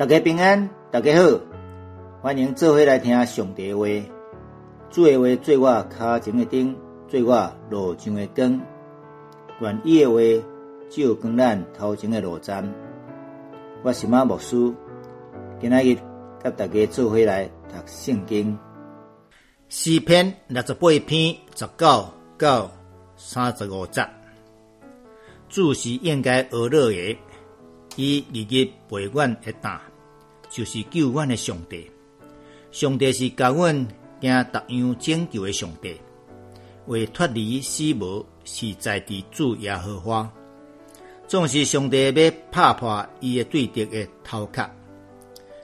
大家平安，大家好，欢迎做伙来听上帝话。主的话做我脚前的灯，做我路上的光。愿意的话照光咱头前的路站。我是马牧师，今仔日甲大家做伙来读圣经。诗篇六十八篇十九到三十五节，主是应该而乐的，以日日陪阮的胆，就是救阮的上帝。上帝是教阮行逐样拯救的上帝，为脱离死亡是在地主耶和华。总是上帝要拍破伊的对敌的头壳，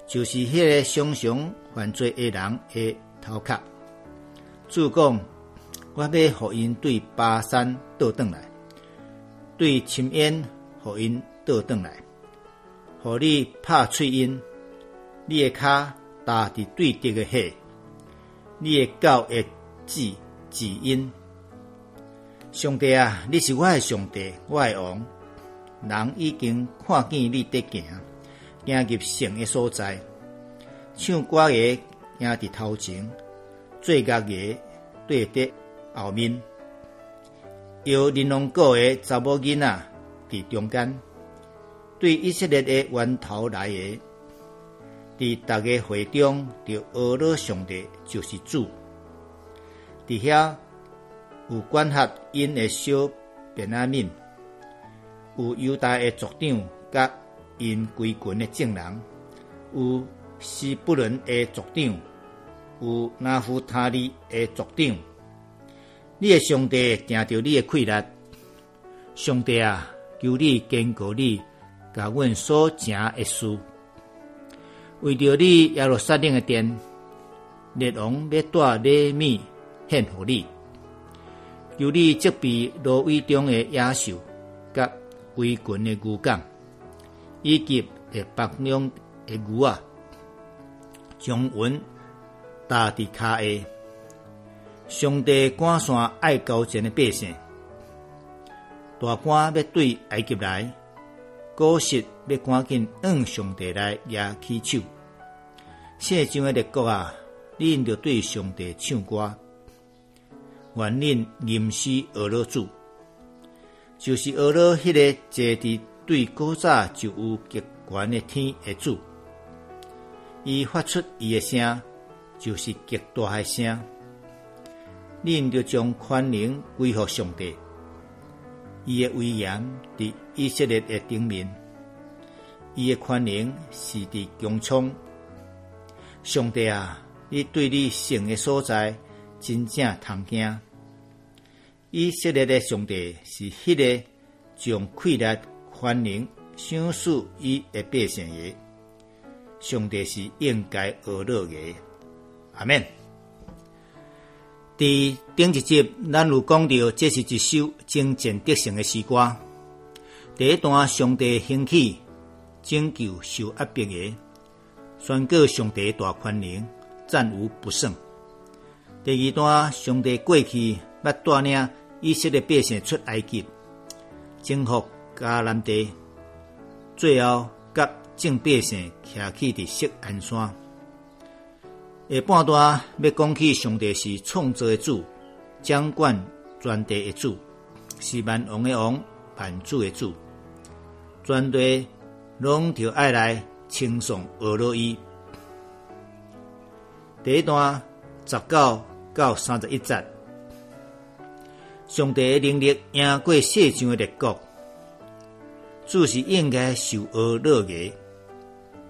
就是迄个常常犯罪的人的头壳。主讲，我要互因对巴山倒转来，对深渊互因倒转来，互你拍喙因，你的脚踏伫对敌的血，你的脚会指指因。上帝啊，你是我的上帝，我的王。人已经看见你得行，行入圣的所在，唱歌嘅行伫头前。做恶嘅对伫后面，由玲珑国嘅查某囡仔伫中间，对以色列嘅源头来嘅，伫逐个会中就阿罗上帝就是主。伫遐有管辖因的小便雅悯，有犹大的族长甲因归群的证人，有西布伦的族长。有拿夫塔利的族长，你的上帝听到你的溃烂，上帝啊，求你坚固你，甲阮所行的事，为着你耶路撒冷的殿，列王要带礼物献互你，求你责备挪威中的野兽，甲围群的牛港，以及的北疆的牛啊，将阮。大伫卡下，上帝赶山爱高前的百姓，大官要对埃及来，古实要赶紧向上帝来压起手。世上的列国啊，恁着对上帝唱歌，愿恁吟诗俄罗主，就是俄罗迄个坐伫对古早就有极悬的天的主，伊发出伊的声。就是极大的声，恁着将宽灵归乎上帝，伊的威严伫以色列的顶面，伊诶宽容是伫穹苍。上帝啊，你对你圣诶所在真正通惊。以色列诶上帝是迄个将溃裂宽容赏赐伊诶百姓诶，上帝是应该而乐的。阿免。伫顶一集，咱有讲到，这是一首精简得胜的诗歌。第一段，上帝兴起拯救受压迫的，宣告上帝大宽容，战无不胜。第二段，上帝过去要带领以色列百姓出埃及，征服迦南地，最后甲众百姓徛起伫锡安山。下半段要讲起上帝是创造的主，掌管全地的主，是万王的王，万主的主。全地拢着爱来称颂俄罗伊。第一段十九到三十一节，上帝的能力赢过世上的列国，主是应该受而乐的，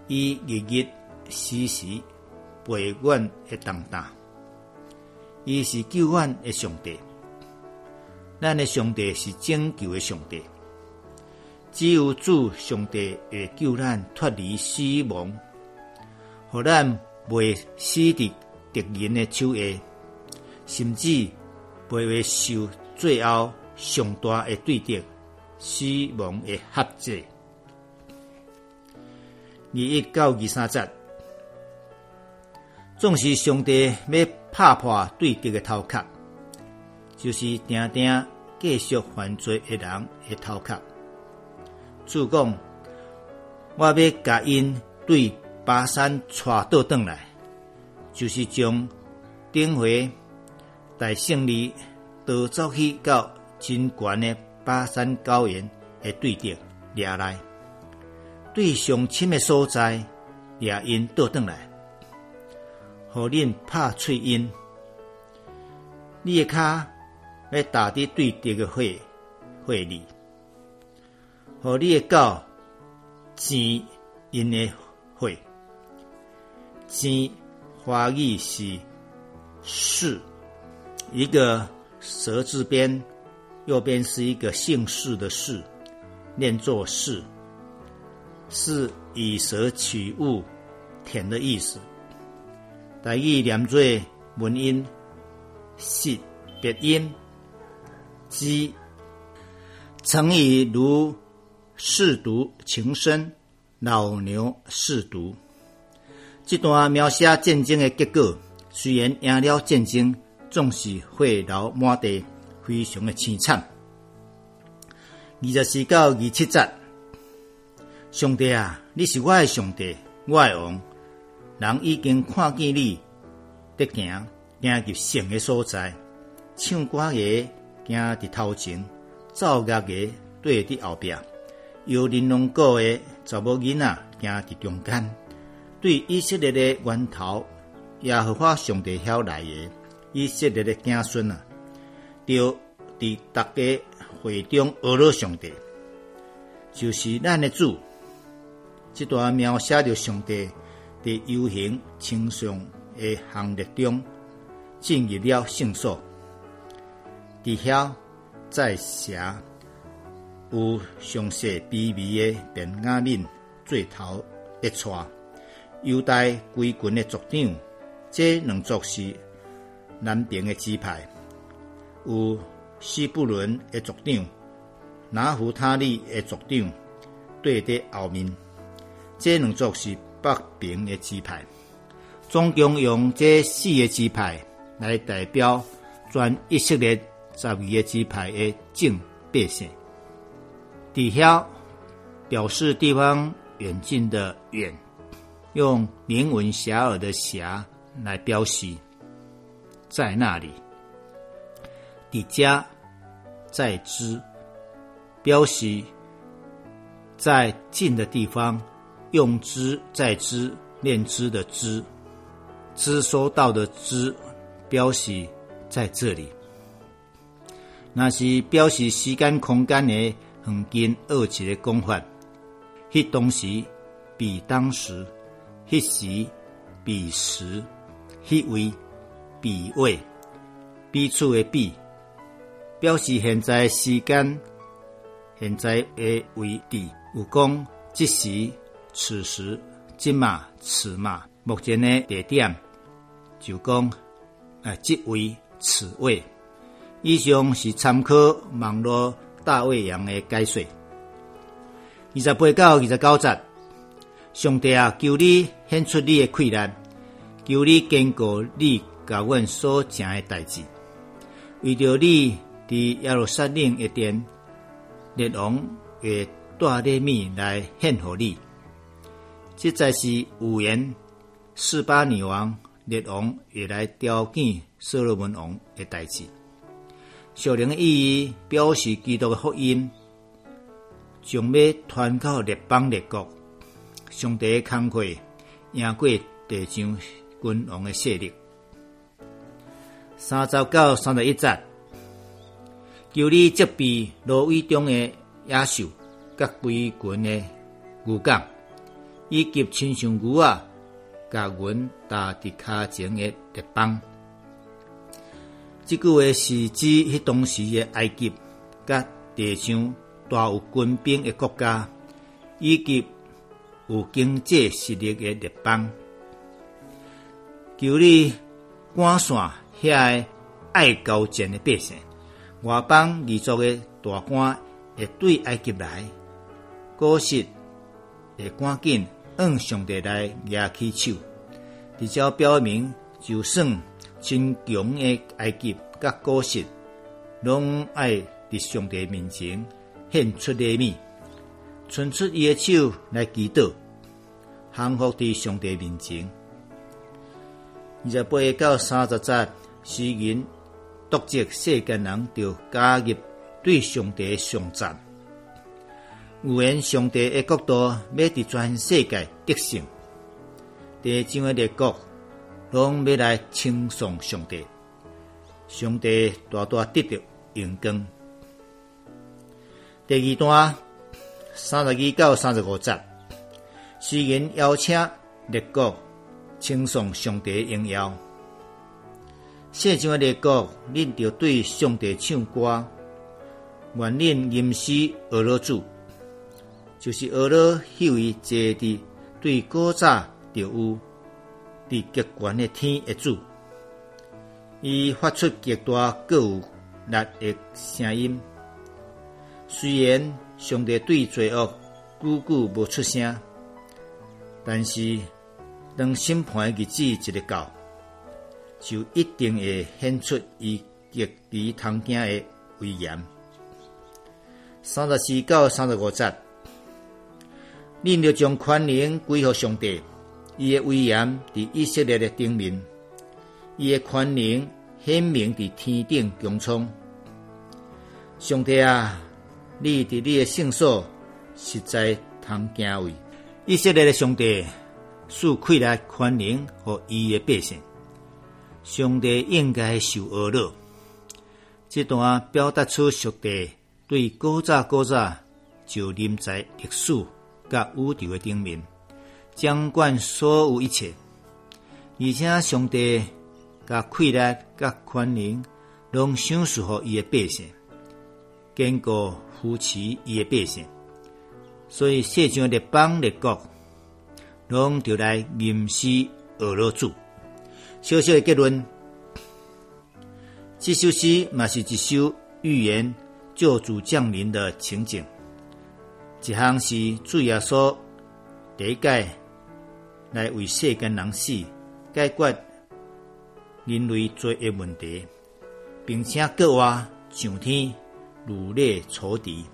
伊日日时时。陪阮的当当，伊是救阮的上帝。咱的上帝是拯救的上帝，只有主上帝会救咱脱离死亡，互咱袂死伫敌人的手下，甚至袂会受最后上大的对敌死亡的压制。二一到二三节。总是上帝要拍破对敌的头壳，就是定定继续犯罪的人的头壳。主讲，我要甲因对巴山带倒转来，就是将顶回大胜利倒走去到真悬的巴山高原的对顶掠来，对上深的所在掠因倒转来，互恁拍喙音，你的骹要打伫对顶的火火里，互你的狗钱因的火。金花语是氏，一个蛇字边，右边是一个姓氏的氏，念作是，是以舌取物，田的意思。台语念作文音，是别音，鸡。成语如舐犊情深，老牛舐犊。这段描写战争的结果，虽然赢了战争，总是血流满地，非常的凄惨。二十四到二七节，上帝啊，你是我的上帝，我的王。人已经看见你得行，行入圣的所在，唱歌的行伫头前，奏乐的对伫后壁，由玲珑果的查某囡仔行伫中间。对以色列的源头，耶和华上帝晓来的以色列的子孙啊，就伫大家会中阿罗上帝，就是咱的主。这段描写着上帝伫游行称颂的行列中进入了圣所，伫遐在下有详细卑微的便雅悯最头一串。犹大归群的族长，这两族是南边的支派；有西布伦的族长，拿胡塔利的族长对伫后面，这两族是北边的支派。总共用这四个支派来代表全以色列十二个支派的正百姓。底下表示地方远近的远。用名闻遐迩的“遐”来标示，在那里；底家在之，标示在近的地方。用之在之，念之的之，之收到的之，标示在这里。那是表示时间空间的很近二级的讲法。迄当时比当时。迄时，彼时，迄位，彼位，彼处的彼，表示现在时间，现在的位置。有讲即时、此时、即马、此马，目前的地点，就讲啊，即位、此位。以上是参考网络大卫洋的解说。二十八到二十九节。上帝啊，求你显出你的困难，求你坚固你甲阮所成的代志。为着你伫耶路撒冷一殿，列王会带列米来献互你。这才是五言四八女王列王也来雕见所罗门王的代志。小灵的意义表示基督的福音，将要传到列邦列国。上帝的慷慨赢过地上君王的势力。三十到三十一节，求你责备芦苇中的野兽，甲规群的牛港，以及亲像牛啊，甲阮踏伫骹前的列邦。这句话是指迄当时诶埃及，甲地上大有军兵诶国家，以及。有经济实力诶列邦，求你赶散遐爱交战诶百姓。外邦二族诶大官会对埃及来，果实会赶紧按上帝来举起手。至少表明，就算真强的埃及甲果实，拢爱伫上帝面前献出礼物。伸出伊的手来祈祷，幸福伫上帝面前。二十八到三十节，诗人读者世间人就加入对上帝上赞，有言上帝的国度要伫全世界得胜，地上的列国拢要来称颂上帝，上帝大大得到荣光。第二段三十二到三十五节，诗人邀请列国称颂上帝荣耀。世上的列国，恁着对上帝唱歌，愿恁吟诗俄罗主，就是俄罗迄位坐伫对古早着有。伫极悬的天的主，伊发出极大各有力的声音。虽然上帝对罪恶久久无出声，但是当审判的日子一日到，就一定会显出伊极其通惊的威严。三十四到三十五节，恁要将宽容归给上帝，伊的威严伫以色列的顶面，伊的权能显明伫天顶穹苍。上帝啊！你伫你的圣所实在通敬畏，以色列的上帝赐亏来宽能和伊的百姓，上帝应该受恶乐。这段表达出上帝对古早古早就临在历史甲宇宙的顶面，掌管所有一切，而且上帝甲亏来甲宽能拢享受互伊的百姓，坚固。扶持伊的百姓，所以世上列邦列国拢就来吟诗俄罗主。小小的结论，这首诗嘛是一首预言救主降临的情景。一项是主耶稣第一届来为世间人死，解决人类罪的问题，并且各话上天。如列仇敌，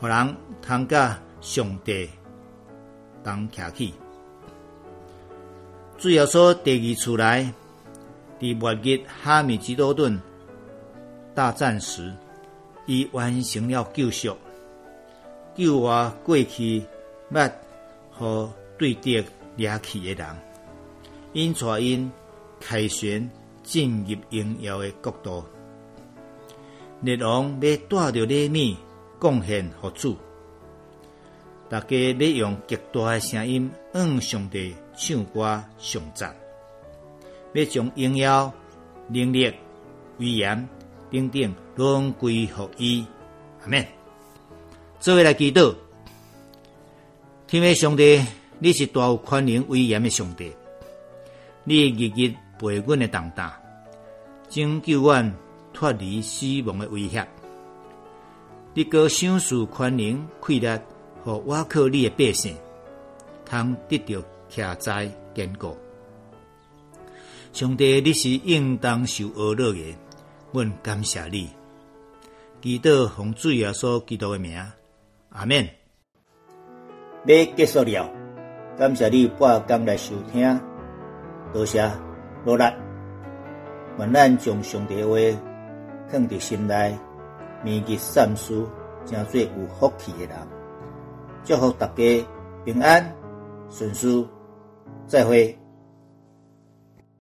互人通甲上帝同徛起。主要说第二次来，伫末日哈米吉多顿大战时，伊完成了救赎，救我过去捌和对敌掠去的人，因带因凯旋进入荣耀的国度。列王要带着礼物贡献给主，大家要用极大的声音向上帝唱歌颂赞，要将荣耀、能力、威严等等拢归乎伊。阿门。做位来祈祷，天父上帝，你是大有宽容威严的上帝，你日日陪阮的长大，拯救阮。脱离死亡的威胁，你个享受宽容、快乐和我靠你的百姓，通得到徛在坚固。上帝，你是应当受恶乐的，阮感谢你。祈祷洪水耶稣基督的名，阿门。要结束了，感谢你半工来收听，多谢努力，愿咱将上帝话。放伫心内，铭记善事，成做有福气的人。祝福大家平安顺遂，再会。